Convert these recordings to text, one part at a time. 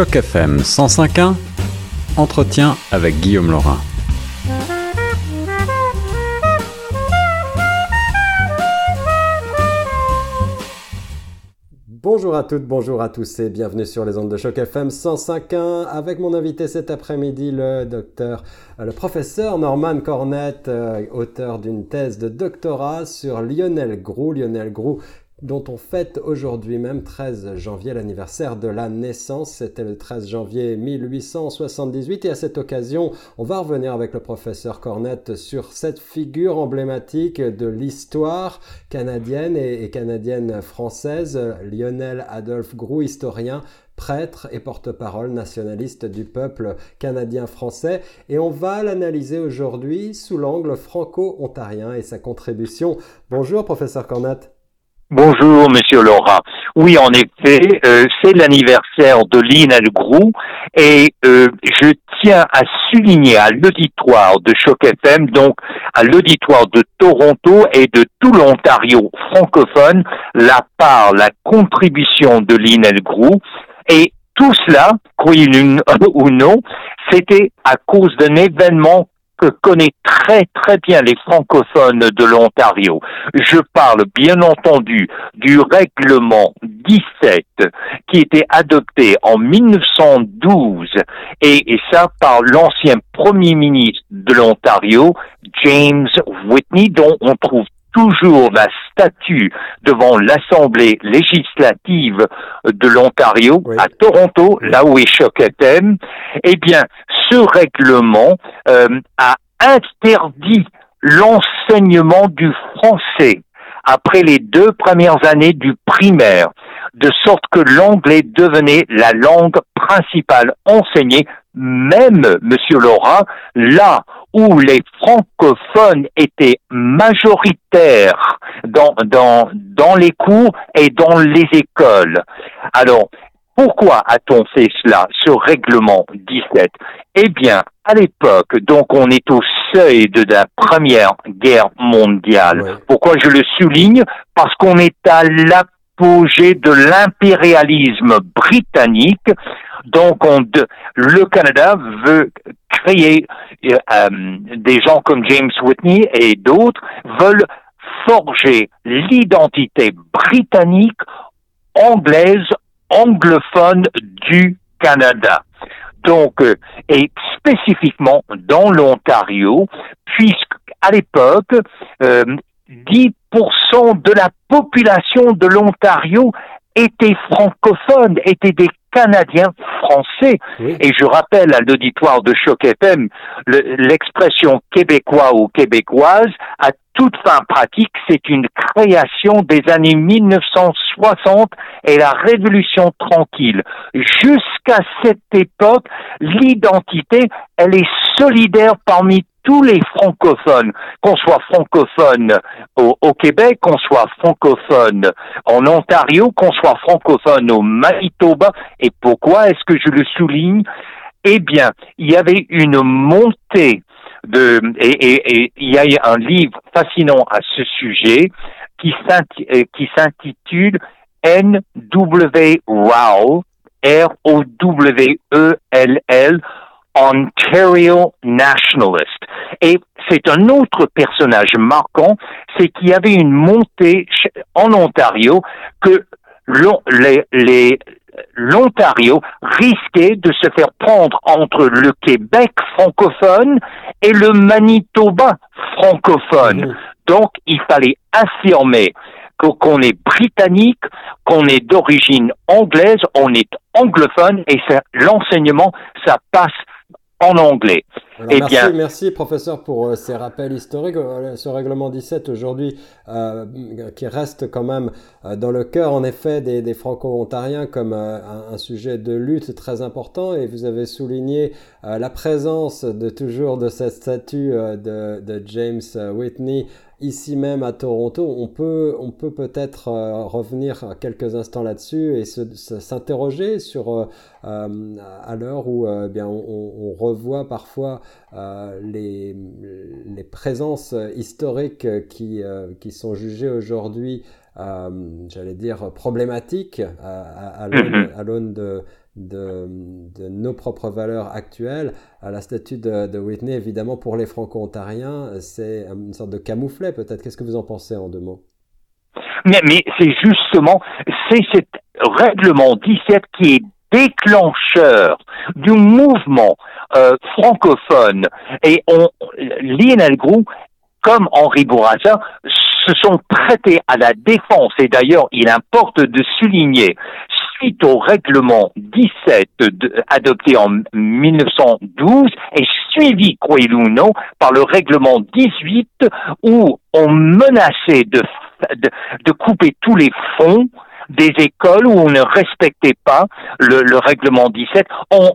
Choc FM 105.1, entretien avec Guillaume Laurin. Bonjour à toutes, bonjour à tous et bienvenue sur les ondes de choc FM 105.1 avec mon invité cet après-midi, le docteur, euh, le professeur Norman Cornette, euh, auteur d'une thèse de doctorat sur Lionel Groux. Lionel Groux dont on fête aujourd'hui même 13 janvier l'anniversaire de la naissance. C'était le 13 janvier 1878 et à cette occasion, on va revenir avec le professeur Cornette sur cette figure emblématique de l'histoire canadienne et, canadienne française, Lionel Adolphe Groux, historien prêtre et porte-parole nationaliste du peuple canadien-français. Et on va l'analyser aujourd'hui sous l'angle franco-ontarien et sa contribution. Bonjour, professeur Cornette. Bonjour, Monsieur Laura. Oui, en effet, euh, c'est l'anniversaire de Lina Grou et euh, je tiens à souligner à l'auditoire de Choc FM, donc à l'auditoire de Toronto et de tout l'Ontario francophone, la part, la contribution de Lina Grou et tout cela, croyez-le ou non, c'était à cause d'un événement que connaît très très bien les francophones de l'Ontario. Je parle bien entendu du règlement 17 qui était adopté en 1912 et, et ça par l'ancien premier ministre de l'Ontario, James Whitney, dont on trouve toujours la statue devant l'Assemblée législative de l'Ontario à Toronto, là où est Choc eh bien, ce règlement euh, a interdit l'enseignement du français après les deux premières années du primaire, de sorte que l'anglais devenait la langue principale enseignée, même, monsieur Laura, là où les francophones étaient majoritaires dans, dans, dans les cours et dans les écoles. Alors, pourquoi a-t-on fait cela, ce règlement 17 Eh bien, à l'époque, donc on est au seuil de la Première Guerre mondiale. Pourquoi je le souligne? Parce qu'on est à l'apogée de l'impérialisme britannique. Donc, on le Canada veut créer euh, euh, des gens comme James Whitney et d'autres veulent forger l'identité britannique, anglaise, anglophone du Canada. Donc, euh, et spécifiquement dans l'Ontario, puisque à l'époque, 10% de la population de l'Ontario était francophone, était des Canadiens français. Et je rappelle à l'auditoire de Choc FM l'expression québécois ou québécoise à toute fin pratique, c'est une création des années 1960 et la Révolution tranquille. Jusqu'à cette époque, l'identité, elle est solidaire parmi tous les francophones, qu'on soit francophone au, Québec, qu'on soit francophone en Ontario, qu'on soit francophone au Manitoba. Et pourquoi est-ce que je le souligne? Eh bien, il y avait une montée de et, il y a un livre fascinant à ce sujet qui s'intitule N.W. Rowell, R-O-W-E-L-L, Ontario Nationalist. Et c'est un autre personnage marquant, c'est qu'il y avait une montée en Ontario que l'Ontario risquait de se faire prendre entre le Québec francophone et le Manitoba francophone. Mmh. Donc, il fallait affirmer qu'on est britannique, qu'on est d'origine anglaise, on est anglophone et l'enseignement, ça passe en anglais. Eh merci, bien, merci professeur pour euh, ces rappels historiques. Euh, ce règlement 17 aujourd'hui, euh, qui reste quand même dans le cœur en effet des, des franco-ontariens comme un, sujet de lutte très important. Et vous avez souligné la présence de toujours de cette statue de, de James Whitney ici même à Toronto, on peut on peut peut-être euh, revenir quelques instants là-dessus et s'interroger sur euh, à l'heure où bien on, revoit parfois les, les présences historiques qui qui sont jugées aujourd'hui j'allais dire, problématique à, à l'aune de, de, de, nos propres valeurs actuelles. À la statue de, de Whitney, évidemment, pour les franco-ontariens, c'est une sorte de camouflet peut-être. Qu'est-ce que vous en pensez en deux mots? Mais, mais c'est justement, c'est cet règlement 17 qui est déclencheur du mouvement euh, francophone. Et on, Lionel comme Henri Bourassa, se sont prêtés à la défense. Et d'ailleurs, il importe de souligner suite au règlement 17 adopté en 1912 et suivi, croyez-le par le règlement 18 où on menaçait de, de, couper tous les fonds des écoles où on ne respectait pas le, le règlement 17. On,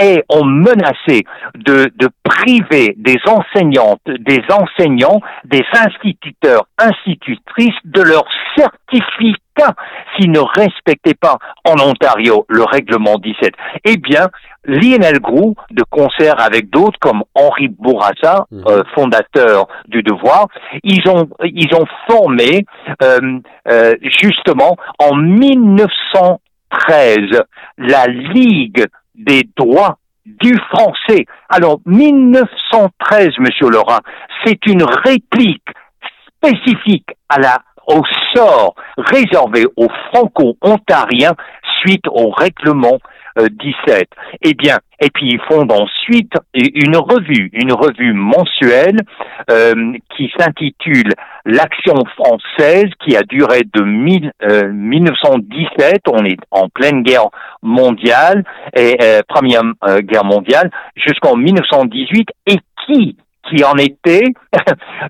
et ont menacé de, de priver des enseignantes, des enseignants, des instituteurs, institutrices de leur certificat s'ils ne respectaient pas en Ontario le règlement 17. Eh bien, Lionel Groux, de concert avec d'autres comme Henri Bourassa, mhm. euh, fondateur du Devoir, ils ont ils ont formé euh, euh, justement en 1913 la Ligue des droits du français. Alors, 1913, Monsieur Laurent, c'est une réplique spécifique à la, au sort réservé aux franco-ontariens suite au règlement 17. Eh bien, et puis ils fondent ensuite une revue, une revue mensuelle euh, qui s'intitule L'Action française, qui a duré de 1917, euh, on est en pleine guerre mondiale, et euh, première guerre mondiale, jusqu'en 1918, et qui qui en était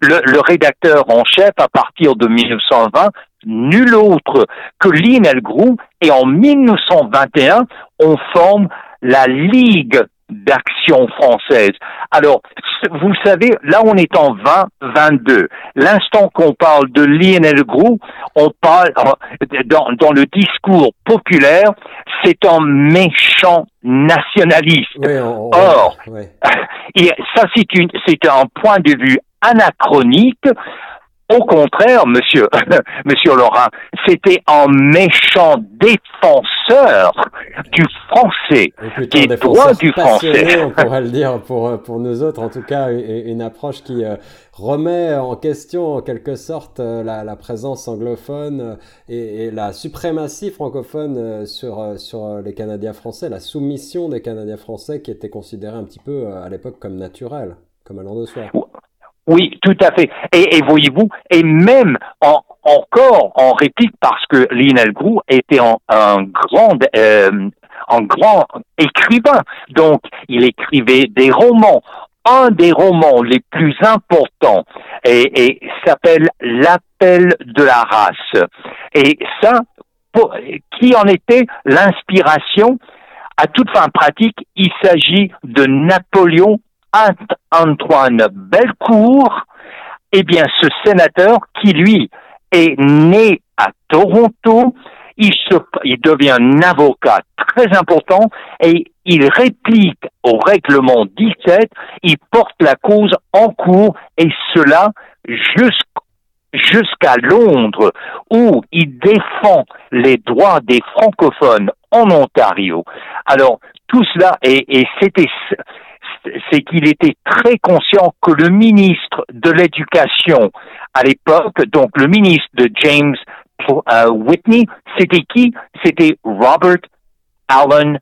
le, le, rédacteur en chef à partir de 1920, nul autre que Lionel Groux, et en 1921, on forme la Ligue d'action française. Alors, vous savez, là on est en 2022. L'instant qu'on parle de Lionel Groux, on parle dans, dans le discours populaire, c'est un méchant nationaliste. Or, et ça c'est un point de vue anachronique au contraire, monsieur, monsieur Laurent, c'était un méchant défenseur du français, des droits du français. On pourrait le dire pour, pour nous autres, en tout cas, une approche qui euh, remet en question, en quelque sorte, euh, la, la présence anglophone euh, et, et, la suprématie francophone sur, sur les Canadiens français, la soumission des Canadiens français qui était considérée un petit peu à l'époque comme naturelle, comme allant de soi. Oui, tout à fait. Et, et voyez-vous, et même en, encore en réplique parce que Lionel Groux était un grand euh, grand écrivain. Donc, il écrivait des romans. Un des romans les plus importants et, et s'appelle L'appel de la race. Et ça, qui en était l'inspiration? À toute fin pratique, il s'agit de Napoléon Antoine Belcourt, eh bien, ce sénateur qui, lui, est né à Toronto, il, devient un avocat très important et il réplique au règlement 17, il porte la cause en cours et cela jusqu'à Londres où il défend les droits des francophones en Ontario. Alors tout cela et c'était c'est qu'il était très conscient que le ministre de l'Éducation à l'époque, donc le ministre de James euh, Whitney, c'était qui? C'était Robert Allen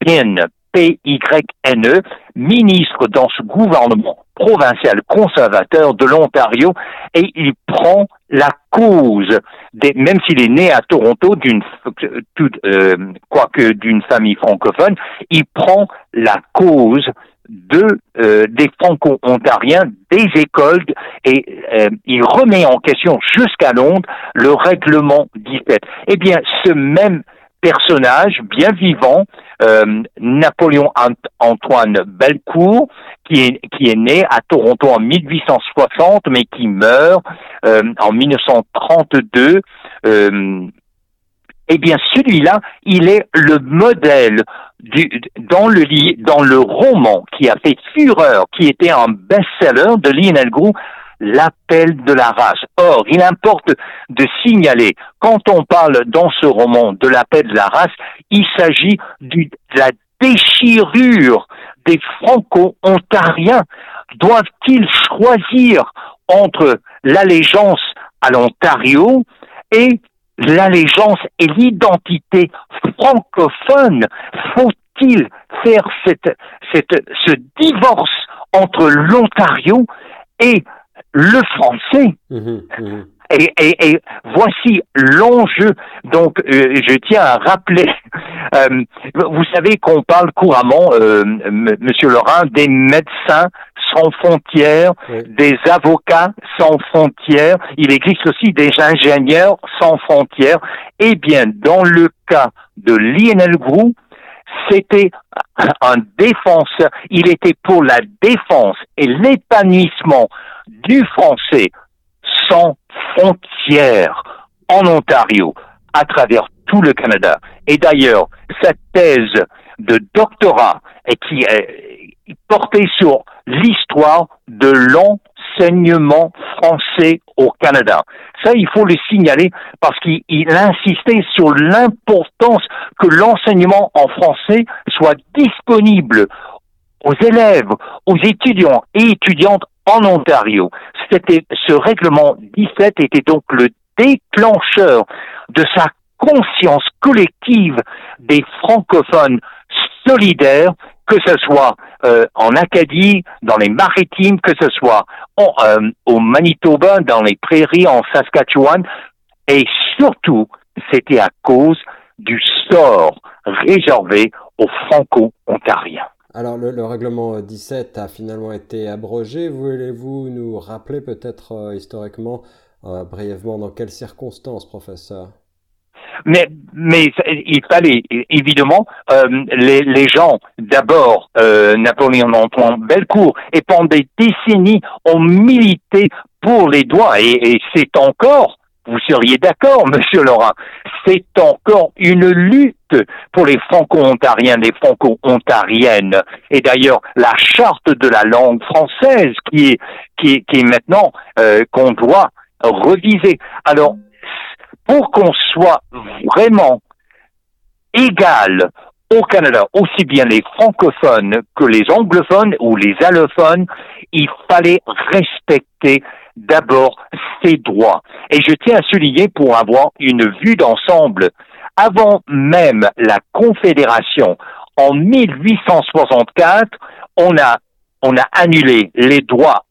Pyn, P-Y-N-E, ministre dans ce gouvernement provincial conservateur de l'Ontario, et il prend la cause, même s'il est né à Toronto, euh, quoique d'une famille francophone, il prend la cause de euh, des franco-ontariens, des écoles, et euh, il remet en question jusqu'à Londres le règlement 17. Eh bien, ce même personnage bien vivant, euh, Napoléon Antoine Belcourt, qui est, qui est né à Toronto en 1860, mais qui meurt en 1932. Eh bien, celui-là, il est le modèle dans le dans le roman qui a fait fureur, qui était un best-seller de Lionel Groux, l'appel de la race. Or, il importe de signaler, quand on parle dans ce roman de l'appel de la race, il s'agit de la déchirure des franco-ontariens. Doivent-ils choisir entre l'allégeance à l'Ontario et l'allégeance et l'identité francophone Faut-il faire cette, cette, ce divorce entre l'Ontario et le français mmh mmh et, et, et, voici l'enjeu. Donc, euh, je tiens à rappeler, euh, vous savez qu'on parle couramment, euh, Monsieur Laurent, des médecins sans frontières, des avocats sans frontières. Il existe aussi des ingénieurs sans frontières. Eh bien, dans le cas de Lionel Groux, c'était un défenseur. Il était pour la défense et l'épanouissement du français sans frontières en Ontario, à travers tout le Canada. Et d'ailleurs, cette thèse de doctorat qui est portée sur l'histoire de l'enseignement français au Canada. Ça, il faut le signaler parce qu'il insistait sur l'importance que l'enseignement en français soit disponible aux élèves, aux étudiants et étudiantes en Ontario. C'était, ce règlement 17 était donc le déclencheur de sa conscience collective des francophones solidaires, que ce soit euh, en Acadie, dans les maritimes, que ce soit euh, au Manitoba, dans les prairies, en Saskatchewan, et surtout, c'était à cause du sort réservé aux franco-ontariens. Alors le, règlement 17 a finalement été abrogé. Voulez-vous nous rappeler peut-être euh, historiquement, brièvement, dans quelles circonstances, professeur? Mais, mais il fallait évidemment euh, les, les, gens d'abord euh, Napoléon Antoine Bellecour et pendant des décennies ont milité pour les droits et, et c'est encore vous seriez d'accord, Monsieur Laurent, c'est encore une lutte pour les franco-ontariens, les franco-ontariennes. Et d'ailleurs, la charte de la langue française qui est, qui est, qui est maintenant euh, qu'on doit reviser. Alors, pour qu'on soit vraiment égal au Canada, aussi bien les francophones que les anglophones ou les allophones, il fallait respecter d'abord ses droits. Et je tiens à souligner pour avoir une vue d'ensemble, avant même la Confédération, en 1864, on a, on a annulé les droits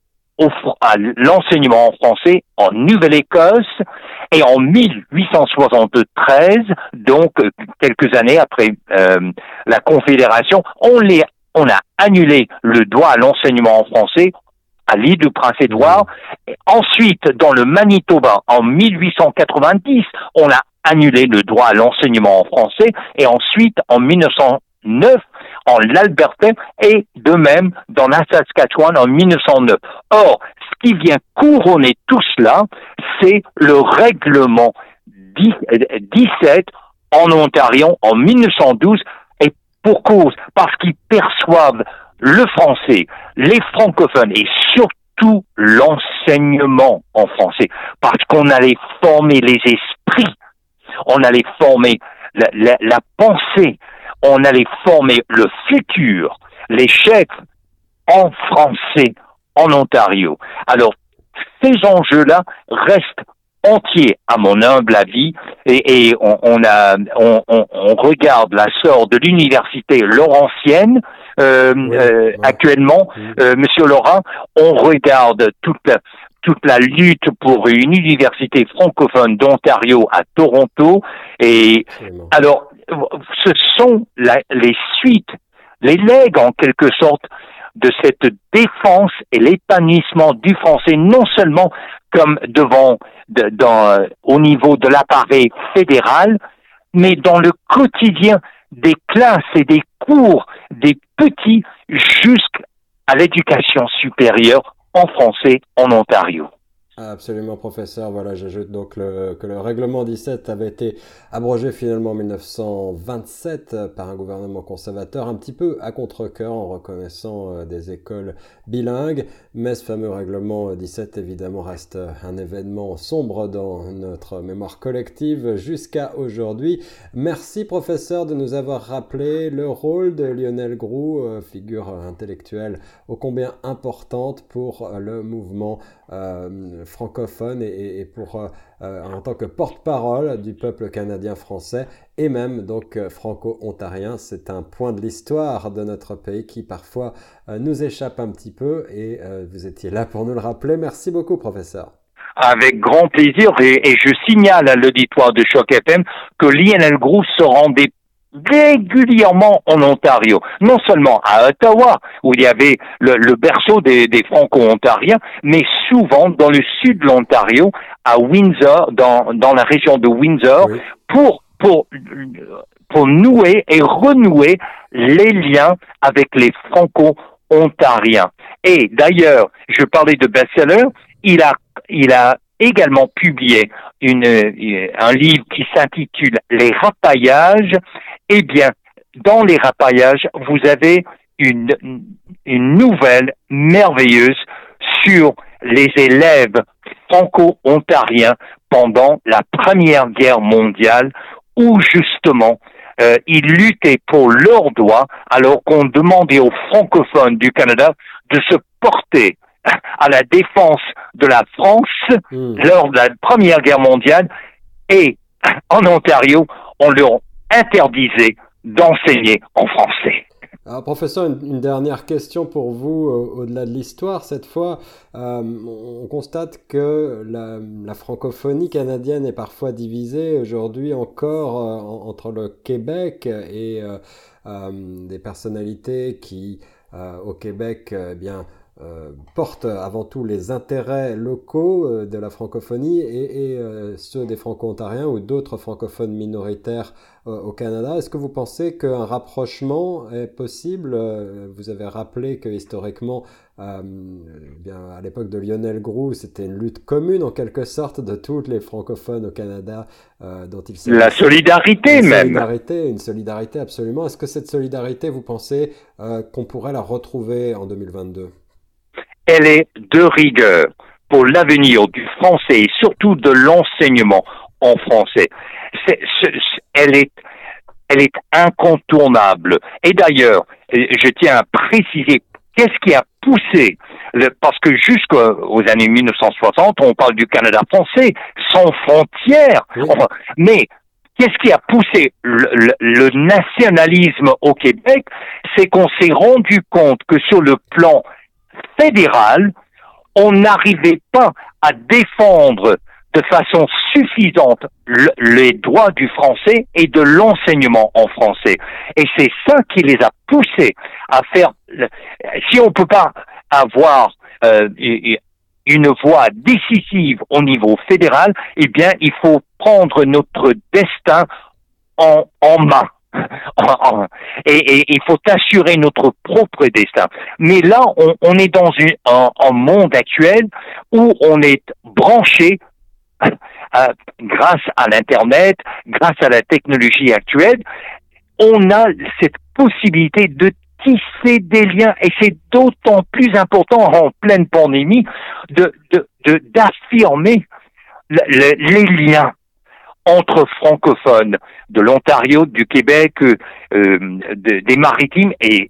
à l'enseignement en français en Nouvelle-Écosse et en 1873, donc euh, quelques années après euh, la Confédération, on, les, on a annulé le droit à l'enseignement en français à l'île du Prince-Édouard. Ensuite, dans le Manitoba, en 1890, on a annulé le droit à l'enseignement en français et ensuite, en 1909, en l'Alberta et de même dans la Saskatchewan en 1909. Or, ce qui vient couronner tout cela, c'est le règlement 17 en Ontario en 1912 et pour cause, parce qu'ils perçoivent le français, les francophones et surtout l'enseignement en français, parce qu'on allait former les esprits, on allait former la, la pensée, on allait former le futur, les chefs en français en Ontario. Alors, ces enjeux-là restent entiers à mon humble avis et, on, a on, regarde la sort de l'université Laurentienne euh, euh, actuellement, euh, Monsieur Laurent, on regarde toute la, toute la lutte pour une université francophone d'Ontario à Toronto et alors ce sont les suites, les legs en quelque sorte de cette défense et l'épanouissement du français, non seulement comme devant, au niveau de l'appareil fédéral, mais dans le quotidien des classes et des cours des petits jusqu'à l'éducation supérieure en français en Ontario. Absolument, professeur. Voilà, j'ajoute donc que le règlement 17 avait été abrogé finalement en 1927 par un gouvernement conservateur, un petit peu à contre-coeur en reconnaissant euh, des écoles bilingues. Mais ce fameux règlement 17, évidemment, reste un événement sombre dans notre mémoire collective jusqu'à aujourd'hui. Merci, professeur, de nous avoir rappelé le rôle de Lionel Groux, euh, figure intellectuelle ô combien importante pour le mouvement euh, francophone et, pour euh, euh, en tant que porte-parole du peuple canadien français et même donc franco-ontarien. C'est un point de l'histoire de notre pays qui parfois nous échappe un petit peu et vous étiez là pour nous le rappeler. Merci beaucoup, professeur. Avec grand plaisir et, je signale à l'auditoire de Choc FM que l'INL Group se rendait régulièrement en Ontario, non seulement à Ottawa, où il y avait le, berceau des, Franco-Ontariens, mais souvent dans le sud de l'Ontario, à Windsor, dans, dans la région de Windsor, pour, pour, pour nouer et renouer les liens avec les Franco-Ontariens. Et d'ailleurs, je parlais de best-seller, il a, il a également publié une, un livre qui s'intitule Les rapaillages eh bien, dans les rapaillages, vous avez une, une nouvelle merveilleuse sur les élèves franco-ontariens pendant la Première Guerre mondiale, où justement euh, ils luttaient pour leurs droits, alors qu'on demandait aux francophones du Canada de se porter à la défense de la France hmm. lors de la Première Guerre mondiale. Et en Ontario, on leur interdisait d'enseigner en français. Alors, professeur, une, dernière question pour vous, euh, au-delà de l'histoire, cette fois. Euh, on constate que la, francophonie canadienne est parfois divisée aujourd'hui encore euh, entre le Québec et des personnalités qui, au Québec, eh bien, euh, porte avant tout les intérêts locaux euh, de la francophonie et, euh, ceux des franco-ontariens ou d'autres francophones minoritaires au Canada. Est-ce que vous pensez qu'un rapprochement est possible? Vous avez rappelé que historiquement, bien, à l'époque de Lionel Groux, c'était une lutte commune en quelque sorte de tous les francophones au Canada dont il s'agit. La solidarité une même. Solidarité, une solidarité absolument. Est-ce que cette solidarité, vous pensez qu'on pourrait la retrouver en 2022 elle est de rigueur pour l'avenir du français et surtout de l'enseignement en français. elle est elle est incontournable. Et d'ailleurs, je tiens à préciser qu'est-ce qui a poussé, parce que jusqu'aux années 1960, on parle du Canada français sans frontières. mais qu'est-ce qui a poussé le nationalisme au Québec? C'est qu'on s'est rendu compte que sur le plan fédéral, on n'arrivait pas à défendre de façon suffisante les droits du français et de l'enseignement en français. Et c'est ça qui les a poussés à faire. Si on ne peut pas avoir euh, une voix décisive au niveau fédéral, eh bien, il faut prendre notre destin en main. et, il faut assurer notre propre destin. Mais là, on, est dans un, monde actuel où on est branché euh, grâce à l'Internet, grâce à la technologie actuelle, on a cette possibilité de tisser des liens et c'est d'autant plus important en pleine pandémie de d'affirmer les liens entre francophones de l'Ontario, du Québec, euh, des Maritimes et,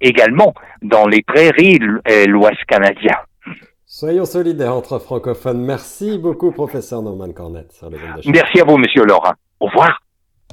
également dans les prairies et l'Ouest canadien. Soyons solidaires entre francophones. Merci beaucoup, professeur Norman Cornette. Merci à vous, monsieur Laurent. Au revoir.